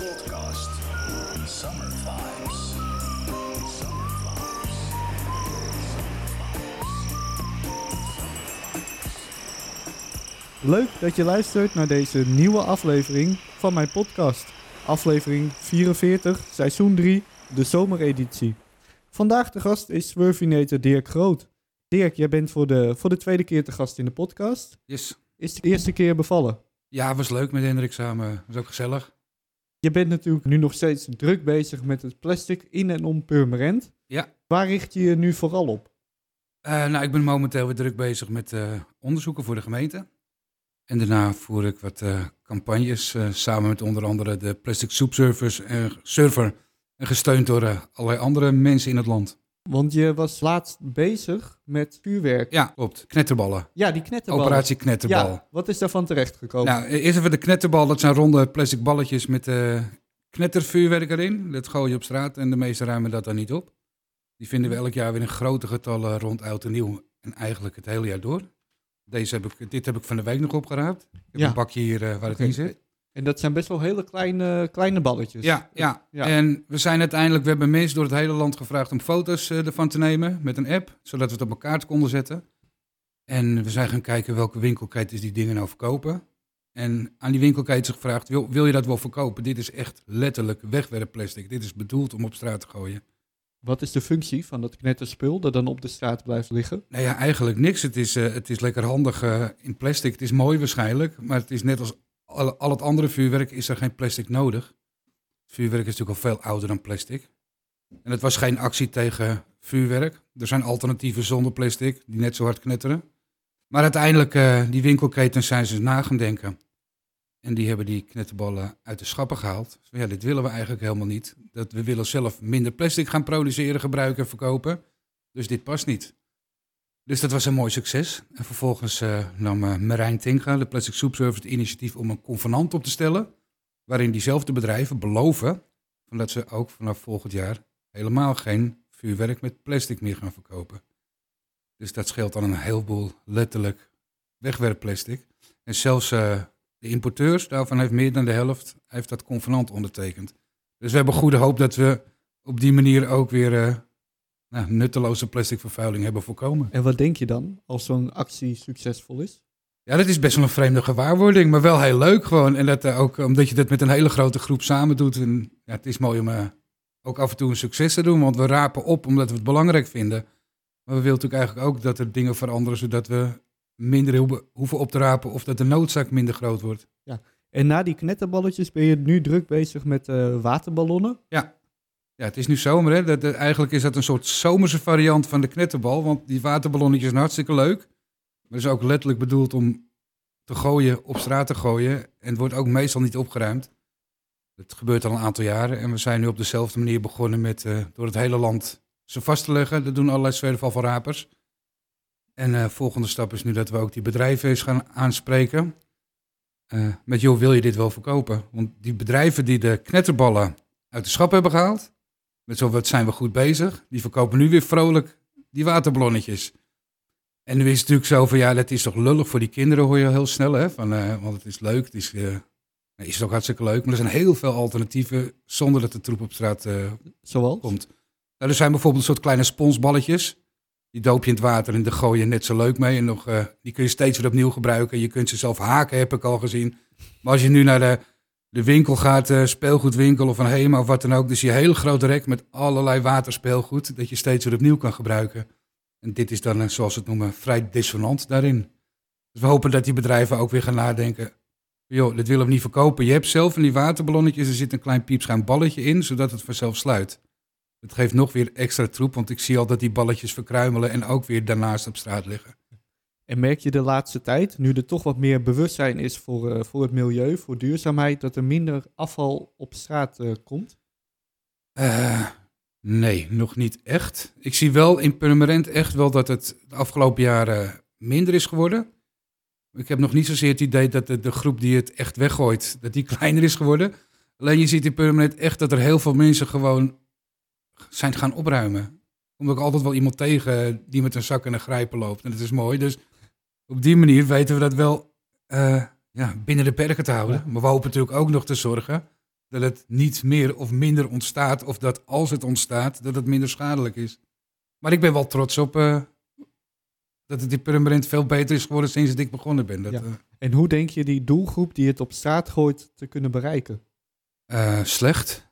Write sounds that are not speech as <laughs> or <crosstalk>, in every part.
Podcast. Summer Vibes. Summer Vibes. Leuk dat je luistert naar deze nieuwe aflevering van mijn podcast. Aflevering 44, seizoen 3, de zomereditie. Vandaag de gast is Swervinator Dirk Groot. Dirk, jij bent voor de, voor de tweede keer te gast in de podcast. Yes. Is de eerste keer bevallen? Ja, was leuk met Hendrik samen. Was ook gezellig. Je bent natuurlijk nu nog steeds druk bezig met het plastic in en om Purmerend. Ja. Waar richt je je nu vooral op? Eh, nou, ik ben momenteel weer druk bezig met eh, onderzoeken voor de gemeente. En daarna voer ik wat eh, campagnes samen met onder andere de Plastic Soup Servers Server. En gesteund door allerlei andere mensen in het land. Want je was laatst bezig met vuurwerk. Ja, klopt. Knetterballen. Ja, die knetterballen. Operatie Knetterbal. Ja, wat is daarvan terechtgekomen? Nou, eerst even de knetterbal. Dat zijn ronde plastic balletjes met eh, knettervuurwerk erin. Dat gooi je op straat en de meesten ruimen dat dan niet op. Die vinden we elk jaar weer in grote getallen rond oud en nieuw. En eigenlijk het hele jaar door. Deze heb ik, dit heb ik van de week nog opgeraapt. Ik heb Ja. een bakje hier eh, waar het in zit. En dat zijn best wel hele kleine, kleine balletjes. Ja, ja, Ja. En we zijn uiteindelijk, we hebben mensen door het hele land gevraagd om foto's eh, ervan te nemen met een app, zodat we het op elkaar konden zetten. En we zijn gaan kijken welke winkelketens die dingen nou verkopen. En aan die winkelketens gevraagd, wil, wil je dat wel verkopen? Dit is echt letterlijk wegwerpplastic. Dit is bedoeld om op straat te gooien. Wat is de functie van dat knetterspul dat dan op de straat blijft liggen? Nou ja, eigenlijk niks. Het is, eh, het is lekker handig eh, in plastic. Het is mooi waarschijnlijk, maar het is net als al, al het andere vuurwerk is er geen plastic nodig. Vuurwerk is natuurlijk al veel ouder dan plastic. En het was geen actie tegen vuurwerk. Er zijn alternatieven zonder plastic die net zo hard knetteren. Maar uiteindelijk, eh, die winkelketens zijn ze na gaan denken. En die hebben die knetterballen uit de schappen gehaald. Ja, dit willen we eigenlijk helemaal niet. Dat we willen zelf minder plastic gaan produceren, gebruiken en verkopen. Dus dit past niet. Dus dat was een mooi succes. En vervolgens eh, nam eh, Marijn Tinga, de Plastic Soup Service, het initiatief om een convenant op te stellen. Waarin diezelfde bedrijven beloven dat ze ook vanaf volgend jaar helemaal geen vuurwerk met plastic meer gaan verkopen. Dus dat scheelt dan een heleboel letterlijk wegwerpplastic. En zelfs eh, de importeurs, daarvan heeft meer dan de helft, heeft dat convenant ondertekend. Dus we hebben goede hoop dat we op die manier ook weer nou, nutteloze plastic vervuiling hebben voorkomen. En wat denk je dan als zo'n actie succesvol is? Ja, dat is best wel een vreemde gewaarwording, maar wel heel leuk gewoon. En dat eh, ook omdat je dat met een hele grote groep samen doet. En ja, het is mooi om eh, ook af en toe een succes te doen, want we rapen op omdat we het belangrijk vinden. Maar we willen natuurlijk eigenlijk ook dat er dingen veranderen, zodat we minder hoeven- op te rapen of dat de noodzaak minder groot wordt. En na die knetterballetjes ben je nu druk bezig met eh, waterballonnen. Ja, het is nu zomer. Hè? Dat, eigenlijk is dat een soort zomerse variant van de knetterbal. Want die waterballonnetjes zijn hartstikke leuk. Maar het is ook letterlijk bedoeld om te gooien, op straat te gooien. En het wordt ook meestal niet opgeruimd. Dat gebeurt al een aantal jaren. En we zijn nu op dezelfde manier begonnen met eh, door het hele land ze vast te leggen. Dat doen allerlei zwerfvalverrapers. En de volgende stap is nu dat we ook die bedrijven eens gaan aanspreken. Eh, met joh, wil je dit wel verkopen? Want die bedrijven die de knetterballen uit de schap hebben gehaald. Met zo wat zijn we goed bezig. Die verkopen nu weer vrolijk die waterballonnetjes. En nu is het natuurlijk zo van ja, dat is toch lullig voor die kinderen, hoor je heel snel. Hè? Van, eh, want het is leuk, het is, nee, is het ook hartstikke leuk. Maar er zijn heel veel alternatieven zonder dat de troep op straat eh, Zoals? komt. Nou, er zijn bijvoorbeeld een soort kleine sponsballetjes. Die doop je in het water en daar gooi je net zo leuk mee. En nog, die kun je steeds weer opnieuw gebruiken. Je kunt ze zelf haken, heb ik al gezien. Maar als je nu naar de, de winkel gaat, eh, speelgoedwinkel of een HEMA of wat dan ook. Zie je heel groot rek met allerlei waterspeelgoed. Dat je steeds weer opnieuw kan gebruiken. En dit is dan, eh, zoals ze het noemen, vrij dissonant daarin. Dus we hopen dat die bedrijven ook weer gaan nadenken. Joh, dit willen we niet verkopen. Je hebt zelf in die waterballonnetjes, er zit een klein piepschuim balletje in, zodat het vanzelf sluit. Het geeft nog weer extra troep, want ik zie al dat die balletjes verkruimelen en ook weer daarnaast op straat liggen. En merk je de laatste tijd, nu er toch wat meer bewustzijn is voor, eh, voor het milieu, voor duurzaamheid, dat er minder afval op straat eh, komt? Eh, nee, nog niet echt. Ik zie wel in Purmerend echt wel dat het de afgelopen jaren minder is geworden. Ik heb nog niet zozeer het idee dat de, de groep die het echt weggooit, dat die <laughs> kleiner is geworden. Alleen je ziet in Purmerend echt dat er heel veel mensen gewoon zijn gaan opruimen. Komt ook altijd wel iemand tegen die met een zak en een grijpen loopt. En dat is mooi. Dus op die manier weten we dat wel eh, ja, binnen de perken te houden. Maar we hopen natuurlijk ook nog te zorgen dat het niet meer of minder ontstaat. Of dat als het ontstaat, dat het minder schadelijk is. Maar ik ben wel trots op eh, dat het in Purmerend veel beter is geworden sinds ik begonnen ben. Dat, Ja. eh, En hoe denk je die doelgroep die het op straat gooit te kunnen bereiken? Slecht.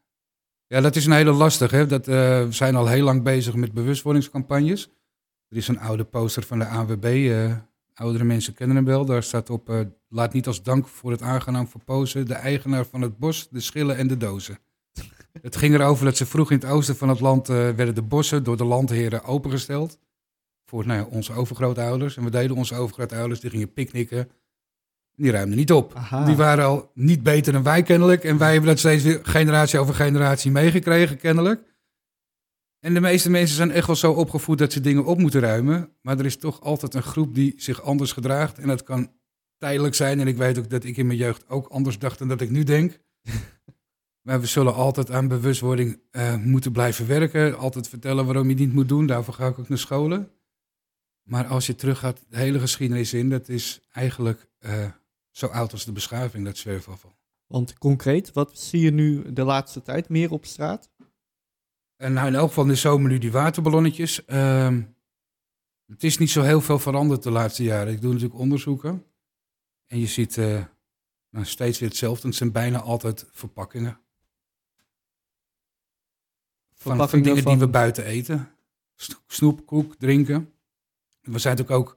Ja, dat is een hele lastig. Hè? Dat, we zijn al heel lang bezig met bewustwordingscampagnes. Er is een oude poster van de AWB. Oudere mensen kennen hem wel. Daar staat op, eh, laat niet als dank voor het aangenaam verpozen de eigenaar van het bos, de schillen en de dozen. <laughs> het ging erover dat ze vroeg in het oosten van het land eh, werden de bossen door de landheren opengesteld. Voor nou ja, onze overgrootouders. En we deden onze overgrootouders, die gingen picknicken. Die ruimden niet op. Aha. Die waren al niet beter dan wij kennelijk. En wij hebben dat steeds weer generatie over generatie meegekregen kennelijk. En de meeste mensen zijn echt wel zo opgevoed dat ze dingen op moeten ruimen. Maar er is toch altijd een groep die zich anders gedraagt. En dat kan tijdelijk zijn. En ik weet ook dat ik in mijn jeugd ook anders dacht dan dat ik nu denk. <laughs> maar we zullen altijd aan bewustwording eh, moeten blijven werken. Altijd vertellen waarom je het niet moet doen. Daarvoor ga ik ook naar scholen. Maar als je teruggaat, de hele geschiedenis in, dat is eigenlijk eh, zo oud als de beschaving, dat zwerfafval. Want concreet, wat zie je nu de laatste tijd meer op straat? En nou, in elk geval in de zomer nu die waterballonnetjes. Ehm, het is niet zo heel veel veranderd de laatste jaren. Ik doe natuurlijk onderzoeken. En je ziet eh, nou, steeds weer hetzelfde. Het zijn bijna altijd verpakkingen. Van, dingen van- die we buiten eten. Sno- Snoep, koek, drinken. We zijn natuurlijk ook,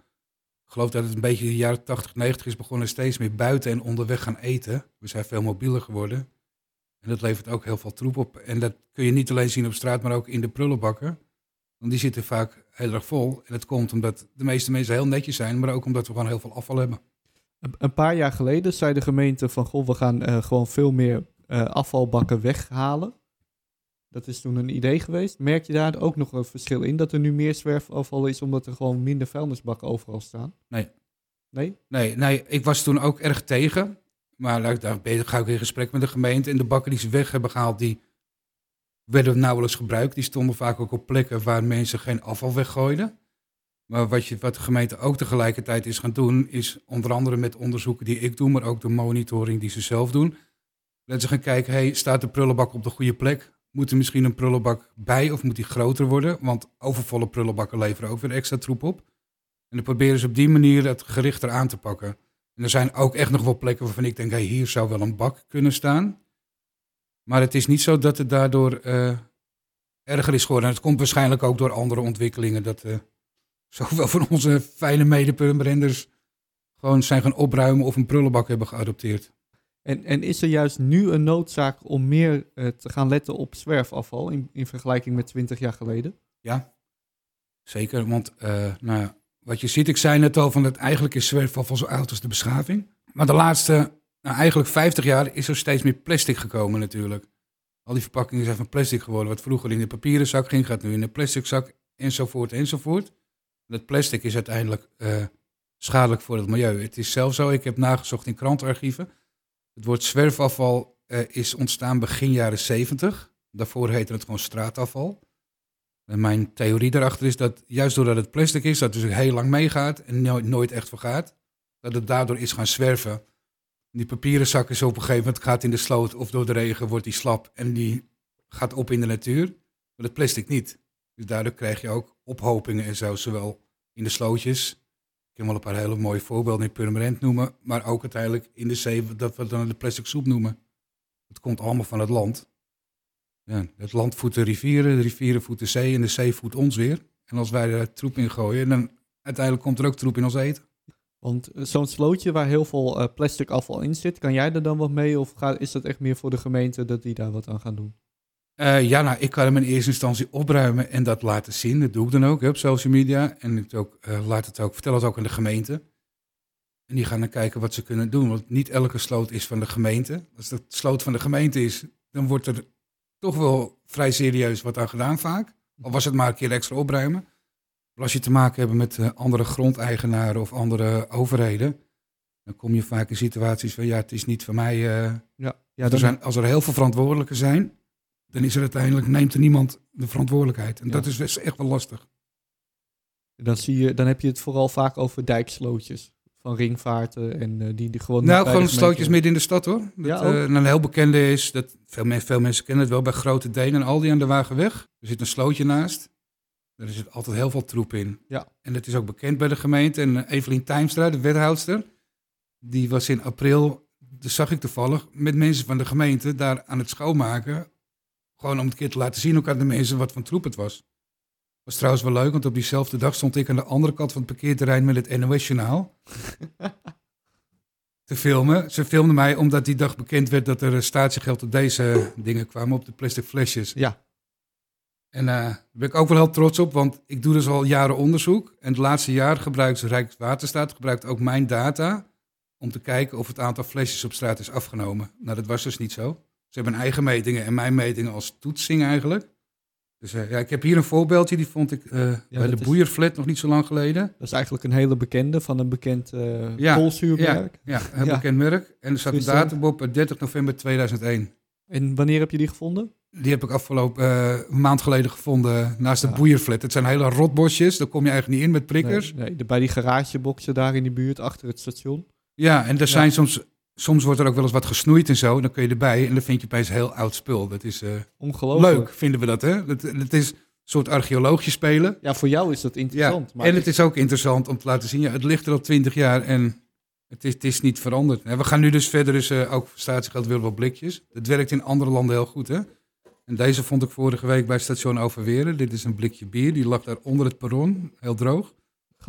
ik geloof dat het een beetje in de jaren 80, 90 is begonnen, steeds meer buiten en onderweg gaan eten. We zijn veel mobieler geworden. En dat levert ook heel veel troep op. En dat kun je niet alleen zien op straat, maar ook in de prullenbakken. Want die zitten vaak heel erg vol. En dat komt omdat de meeste mensen heel netjes zijn, maar ook omdat we gewoon heel veel afval hebben. Een- paar jaar geleden zei de gemeente van, goh, we gaan eh, gewoon veel meer eh, afvalbakken weghalen. Dat is toen een idee geweest. Merk je daar ook nog een verschil in? Dat er nu meer zwerfafval is omdat er gewoon minder vuilnisbakken overal staan? Nee. Nee? Nee, nee, ik was toen ook erg tegen. Maar daar- ga ik in gesprek met de gemeente. En de bakken die ze weg hebben gehaald, die werden nauwelijks gebruikt. Die stonden vaak ook op plekken waar mensen geen afval weggooiden. Maar wat, je, wat de gemeente ook tegelijkertijd is gaan doen, is onder andere met onderzoeken die ik doe, maar ook de monitoring die ze zelf doen. Dat ze gaan kijken, hey, staat de prullenbak op de goede plek? Moet er misschien een prullenbak bij of moet die groter worden? Want overvolle prullenbakken leveren ook weer extra troep op. En dan proberen ze op die manier het gerichter aan te pakken. En er zijn ook echt nog wel plekken waarvan ik denk, hey, hier zou wel een bak kunnen staan. Maar het is niet zo dat het daardoor eh, erger is geworden. En het komt waarschijnlijk ook door andere ontwikkelingen. Dat eh, <laughs> zoveel van onze fijne medepurmerenders gewoon zijn gaan opruimen of een prullenbak hebben geadopteerd. En, en is er juist nu een noodzaak om meer eh, te gaan letten op zwerfafval in, in vergelijking met 20 jaar geleden? Ja, zeker. Want nou, ja, wat je ziet, ik zei net al, van dat eigenlijk is zwerfafval zo oud als de beschaving. Maar de laatste, nou, eigenlijk 50 jaar is er steeds meer plastic gekomen natuurlijk. Al die verpakkingen zijn van plastic geworden. Wat vroeger in de papieren zak ging, gaat nu in een plastic zak, enzovoort, enzovoort. Dat plastic is uiteindelijk eh, schadelijk voor het milieu. Het is zelfs zo, ik heb nagezocht in krantenarchieven. Het woord zwerfafval eh, is ontstaan begin jaren 70. Daarvoor heette het gewoon straatafval. En mijn theorie daarachter is dat juist doordat het plastic is, dat het dus heel lang meegaat en nooit, echt vergaat, dat het daardoor is gaan zwerven. Die papieren zak is op een gegeven moment gaat in de sloot of door de regen wordt die slap en die gaat op in de natuur. Maar het plastic niet. Dus daardoor krijg je ook ophopingen en zo, zowel in de slootjes. Ik kan wel een paar hele mooie voorbeelden in Purmerend noemen, maar ook uiteindelijk in de zee, dat we dan de plastic soep noemen. Het komt allemaal van het land. Ja, het land voedt de rivieren, de rivieren voedt de zee en de zee voedt ons weer. En als wij er troep in gooien, dan uiteindelijk komt er ook troep in ons eten. Want eh, zo'n slootje waar heel veel eh, plastic afval in zit, kan jij er dan wat mee? Of gaat, is dat echt meer voor de gemeente dat die daar wat aan gaan doen? Eh, ja, nou, ik kan hem in eerste instantie opruimen en dat laten zien. Dat doe ik dan ook hè, op social media. En ik ook, laat het ook, vertel het ook aan de gemeente. En die gaan dan kijken wat ze kunnen doen. Want niet elke sloot is van de gemeente. Als de sloot van de gemeente is, dan wordt er toch wel vrij serieus wat aan gedaan vaak. Al was het maar een keer extra opruimen. Maar als je te maken hebt met eh, andere grondeigenaren of andere overheden, dan kom je vaak in situaties van ja, het is niet van mij. eh, Ja, ja er zijn, als er heel veel verantwoordelijken zijn, dan is er uiteindelijk, neemt er niemand de verantwoordelijkheid. En Ja. dat is echt wel lastig. dan, zie je, dan heb je het vooral vaak over dijkslootjes. Van ringvaarten en eh, die, die gewoon... Nou, gewoon slootjes midden in de stad hoor. Dat, Ja, eh, een heel bekende is, dat veel, men- veel mensen kennen het wel, bij Grote Deen en Aldi aan de Wagenweg. Er zit een slootje naast. Er zit altijd heel veel troep in. Ja. En dat is ook bekend bij de gemeente. En eh, Evelien Tijmstra, de wethoudster, die was in april, dat zag ik toevallig, met mensen van de gemeente daar aan het schoonmaken. Gewoon om een keer te laten zien ook aan de mensen wat voor troep het was. Was trouwens wel leuk, want op diezelfde dag stond ik aan de andere kant van het parkeerterrein met het NOS-journaal <laughs> te filmen. Ze filmden mij omdat die dag bekend werd dat er eh, statiegeld op deze <laughs> dingen kwam, op de plastic flesjes. Ja, En eh, daar ben ik ook wel heel trots op, want ik doe dus al jaren onderzoek. En het laatste jaar gebruikt Rijkswaterstaat gebruikt ook mijn data om te kijken of het aantal flesjes op straat is afgenomen. Nou, dat was dus niet zo. Ze hebben eigen metingen en mijn metingen als toetsing eigenlijk. Dus eh, ja, ik heb hier een voorbeeldje, die vond ik eh, bij de is- Boeierflat nog niet zo lang geleden. dat is eigenlijk een hele bekende van een bekend eh Ja, koolzuurmerk. Ja, Ja. bekend merk. En er staat een Frisdrank. datum op, eh, 30 november 2001. En wanneer heb je die gevonden? Die heb ik afgelopen een maand geleden gevonden naast de boeierflat. Het zijn hele rotbosjes, daar kom je eigenlijk niet in met prikkers. Nee, bij die garageboxen daar in die buurt achter het station. Ja, en er zijn soms, soms wordt er ook wel eens wat gesnoeid en zo. Dan kun je erbij en dan vind je opeens heel oud spul. Dat is eh, Ongelooflijk. leuk, vinden we dat, hè? Het, het is een soort archeoloogje spelen. Ja, voor jou is dat Ja, interessant. maar en het is ook interessant om te laten zien, ja, het ligt er al twintig jaar en het is, het is niet veranderd. En we gaan nu dus verder, dus eh, ook statiegeld willen we blikjes. Het werkt in andere landen heel goed, hè? En deze vond ik vorige week bij station Overweren. Dit is een blikje bier, die lag daar onder het perron, heel droog.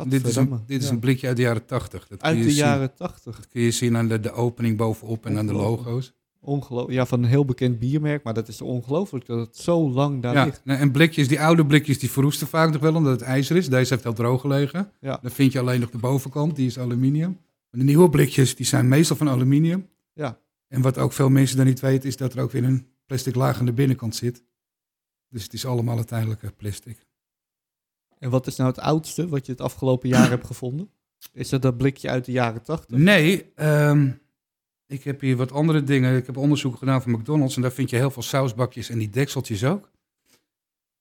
Dit is, een, dit is Ja. een blikje uit de jaren tachtig. Dat kun Uit je de zien. jaren tachtig. Dat kun je zien aan de, de opening bovenop en aan de logo's. Ongelooflijk. Ja, van een heel bekend biermerk. Maar dat is ongelooflijk dat het zo lang daar Ja, ligt. nou, en blikjes, die oude blikjes, die verroesten vaak nog wel omdat het ijzer is. Deze heeft heel droog gelegen. Ja. Dan vind je alleen nog de bovenkant, die is aluminium. Maar de nieuwe blikjes, die zijn meestal van aluminium. Ja. En wat ook veel mensen dan niet weten, is dat er ook weer een plastic laag aan de binnenkant zit. Dus het is allemaal uiteindelijk eh, plastic. En wat is nou het oudste wat je het afgelopen jaar hebt gevonden? Is dat dat blikje uit de jaren tachtig? Nee, ehm, ik heb hier wat andere dingen. Ik heb onderzoek gedaan voor McDonald's en daar vind je heel veel sausbakjes en die dekseltjes ook.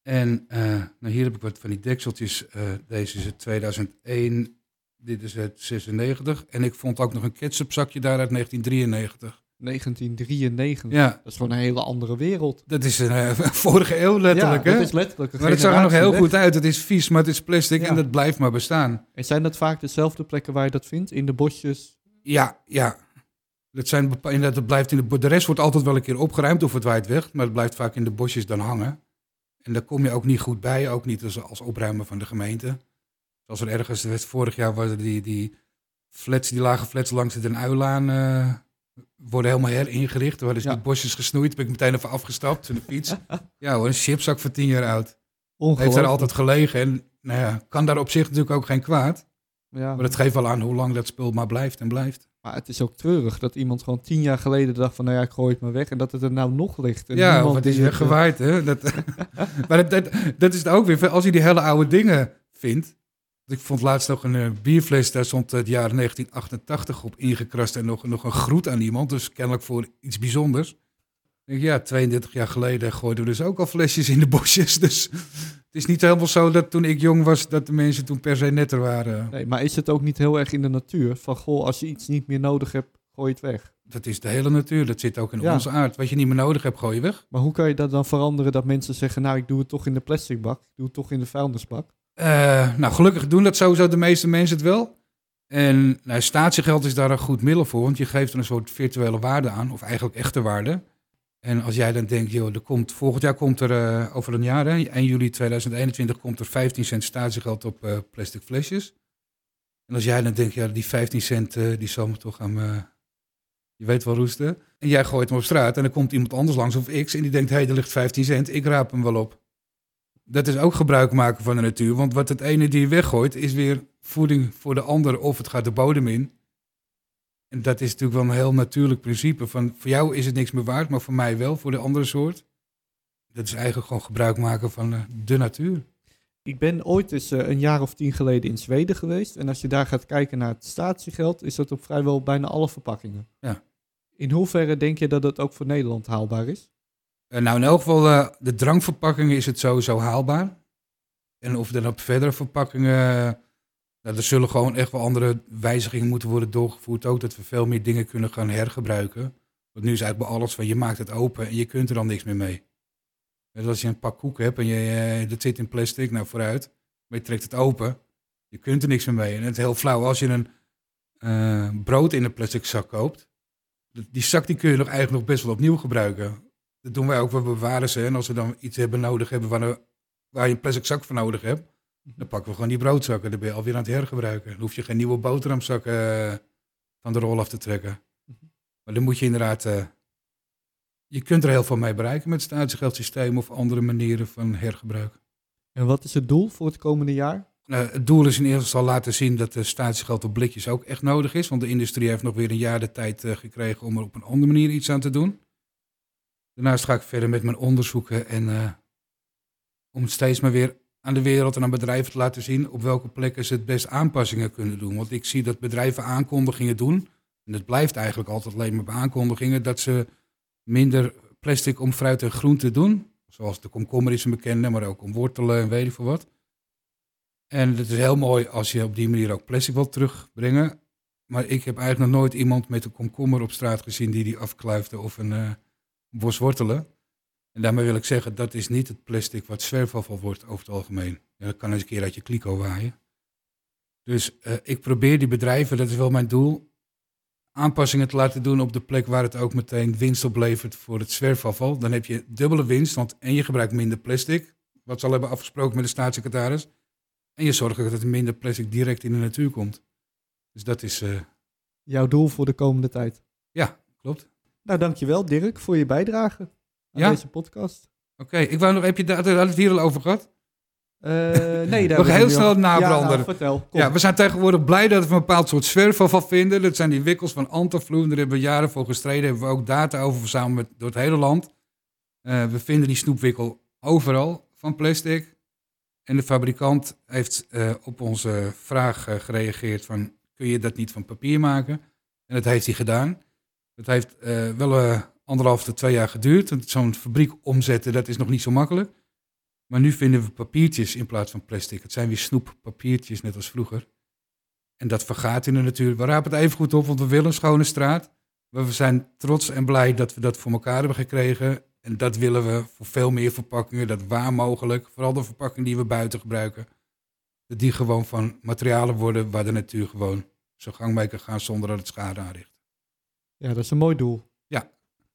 En eh, nou hier heb ik wat van die dekseltjes. Eh, deze is het 2001, dit is het 96. En ik vond ook nog een ketchupzakje daar uit 1993. 1993. Ja, Dat is gewoon een hele andere wereld. dat is een eh, <laughs> vorige eeuw letterlijk, ja, hè? dat is letterlijk maar het zag er nog heel goed uit. Het is vies, maar het is plastic Ja. en dat blijft maar bestaan. En zijn dat vaak dezelfde plekken waar je dat vindt? In de bosjes? Ja, ja. Dat, zijn inderdaad, dat blijft in de, de rest wordt altijd wel een keer opgeruimd of het waait weg, maar het blijft vaak in de bosjes dan hangen. En daar kom je ook niet goed bij, ook niet als, als opruimer van de gemeente. Zoals er ergens, er vorig jaar waren die, die flats, die lage flats langs de Den Uylaan, eh, worden helemaal heringericht. Er dus Ja. die bosjes gesnoeid, ben ik meteen even afgestapt van de fiets. <laughs> ja hoor, een chipzak van tien jaar oud. Heeft daar altijd gelegen en nou ja, kan daar op zich natuurlijk ook geen kwaad. Ja, Maar dat geeft wel aan hoe lang dat spul maar blijft en blijft. maar het is ook treurig dat iemand gewoon tien jaar geleden dacht van... nou ja, ik gooi het maar weg. En dat het er nou nog ligt. En Ja, niemand wat is het, eh, weggewaaid, hè? Dat, <laughs> <laughs> maar dat, dat, dat is het ook weer. Als je die hele oude dingen vindt. Ik vond laatst nog een eh, bierfles, daar stond het jaar 1988 op ingekrast en nog, nog een groet aan iemand. Dus kennelijk voor iets bijzonders. Ja, 32 jaar geleden gooiden we dus ook al flesjes in de bosjes. Dus het is niet helemaal zo dat toen ik jong was, dat de mensen toen per se netter waren. Nee, maar is het ook niet heel erg in de natuur? Van, goh, als je iets niet meer nodig hebt, gooi het weg. Dat is de hele natuur, dat zit ook in Ja. onze aard. Wat je niet meer nodig hebt, gooi je weg. Maar hoe kan je dat dan veranderen dat mensen zeggen... nou, ik doe het toch in de plastic bak. Ik doe het toch in de vuilnisbak. Eh, nou, gelukkig doen dat sowieso de meeste mensen het wel. En nou, statiegeld is daar een goed middel voor, want je geeft er een soort virtuele waarde aan, of eigenlijk echte waarde. En als jij dan denkt, joh, er komt, volgend jaar komt er, eh, over een jaar, hè, 1 juli 2021, komt er 15 cent statiegeld op eh, plastic flesjes. En als jij dan denkt, ja, die 15 cent, die zal me toch aan je weet wel roesten. En jij gooit hem op straat en dan komt iemand anders langs of X en die denkt, hé, hey, er ligt 15 cent, ik raap hem wel op. Dat is ook gebruik maken van de natuur, want wat het ene die je weggooit, is weer voeding voor de ander of het gaat de bodem in. En dat is natuurlijk wel een heel natuurlijk principe. Van, voor jou is het niks meer waard, maar voor mij wel, voor de andere soort. Dat is eigenlijk gewoon gebruik maken van eh, de natuur. Ik ben ooit eens eh, een jaar of tien geleden in Zweden geweest. En als je daar gaat kijken naar het statiegeld, is dat op vrijwel bijna alle verpakkingen. Ja. In hoeverre denk je dat dat ook voor Nederland haalbaar is? Eh, nou, in elk geval, eh, de drankverpakkingen is het sowieso haalbaar. En of er dan op verdere verpakkingen Nou, er zullen gewoon echt wel andere wijzigingen moeten worden doorgevoerd. Ook dat we veel meer dingen kunnen gaan hergebruiken. Want nu is eigenlijk bij alles van je maakt het open en je kunt er dan niks meer mee. Dus als je een pak koek hebt en je, eh, dat zit in plastic, nou vooruit. Maar je trekt het open, je kunt er niks meer mee. En het heel flauw als je een eh, brood in een plastic zak koopt. Die zak die kun je nog eigenlijk nog best wel opnieuw gebruiken. Dat doen wij ook, we bewaren ze. En als we dan iets hebben nodig hebben waar, waar je een plastic zak voor nodig hebt, dan pakken we gewoon die broodzakken. Dan ben je alweer aan het hergebruiken. Dan hoef je geen nieuwe boterhamzakken eh, van de rol af te trekken. Maar dan moet je inderdaad... eh, je kunt er heel veel mee bereiken met het statiegeldsysteem of andere manieren van hergebruik. En wat is het doel voor het komende jaar? Nou, het doel is in eerste instantie laten zien dat de statiegeld op blikjes ook echt nodig is. Want de industrie heeft nog weer een jaar de tijd eh, gekregen om er op een andere manier iets aan te doen. Daarnaast ga ik verder met mijn onderzoeken en eh, om steeds maar weer aan de wereld en aan bedrijven te laten zien op welke plekken ze het best aanpassingen kunnen doen. Want ik zie dat bedrijven aankondigingen doen. En het blijft eigenlijk altijd alleen maar bij aankondigingen dat ze minder plastic om fruit en groente doen. Zoals de komkommer is een bekende, maar ook om wortelen en weet ik veel wat. En het is heel mooi als je op die manier ook plastic wilt terugbrengen. Maar ik heb eigenlijk nog nooit iemand met een komkommer op straat gezien die die afkluifde of een eh, bos wortelen. En daarmee wil ik zeggen, dat is niet het plastic wat zwerfafval wordt over het algemeen. Ja, dat kan eens een keer uit je kliko waaien. Dus eh, ik probeer die bedrijven, dat is wel mijn doel, aanpassingen te laten doen op de plek waar het ook meteen winst oplevert voor het zwerfafval. Dan heb je dubbele winst, want en je gebruikt minder plastic, wat ze al hebben afgesproken met de staatssecretaris. En je zorgt dat er minder plastic direct in de natuur komt. Dus dat is, eh, Jouw doel voor de komende tijd. ja, klopt. Nou, dankjewel Dirk voor je bijdrage aan Ja? deze podcast. Oké, ik wou nog, heb je daar, het hier al over gehad? Eh, nee, daar <laughs> Nog hebben heel we snel al- nabranden. Ja, nou, vertel. Kom. Ja, we zijn tegenwoordig blij dat we een bepaald soort zwerfafval vinden. Dat zijn die wikkels van Antafloem. Daar hebben we jaren voor gestreden. Hebben we ook data over verzameld met, door het hele land. Eh, we vinden die snoepwikkel overal van plastic. En de fabrikant heeft eh, op onze vraag gereageerd van... kun je dat niet van papier maken? En dat heeft hij gedaan. Dat heeft eh, wel eh, anderhalf tot twee jaar geduurd. Zo'n fabriek omzetten, dat is nog niet zo makkelijk. Maar nu vinden we papiertjes in plaats van plastic. Het zijn weer snoeppapiertjes, net als vroeger. En dat vergaat in de natuur. We rapen het even goed op, want we willen een schone straat. Maar we zijn trots en blij dat we dat voor elkaar hebben gekregen. En dat willen we voor veel meer verpakkingen, dat waar mogelijk. Vooral de verpakkingen die we buiten gebruiken. Dat die gewoon van materialen worden waar de natuur gewoon zijn gang mee kan gaan zonder dat het schade aanricht. Ja, dat is een mooi doel. Ja.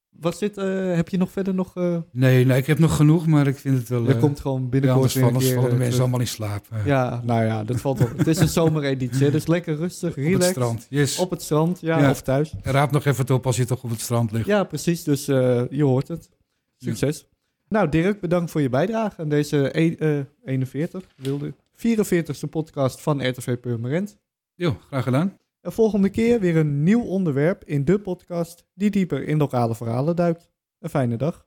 Wat zit, eh, heb je nog verder nog... eh, Nee, nee, ik heb nog genoeg, maar ik vind het wel... er eh, komt gewoon ja, binnenkort anders weer vallen, de mensen allemaal in slaap. Ja, nou ja, dat valt op. het is een zomereditie, dus lekker rustig, op het relaxed. strand. Yes. Op het strand, ja, Ja. of thuis. Raap nog even het op als je toch op het strand ligt. Ja, precies. Dus je hoort het. Succes. Nou, Dirk, bedankt voor je bijdrage aan deze e- eh, 41, wilde 44ste podcast van RTV Purmerend. Jo, graag gedaan. En volgende keer weer een nieuw onderwerp in de podcast die dieper in lokale verhalen duikt. Een fijne dag.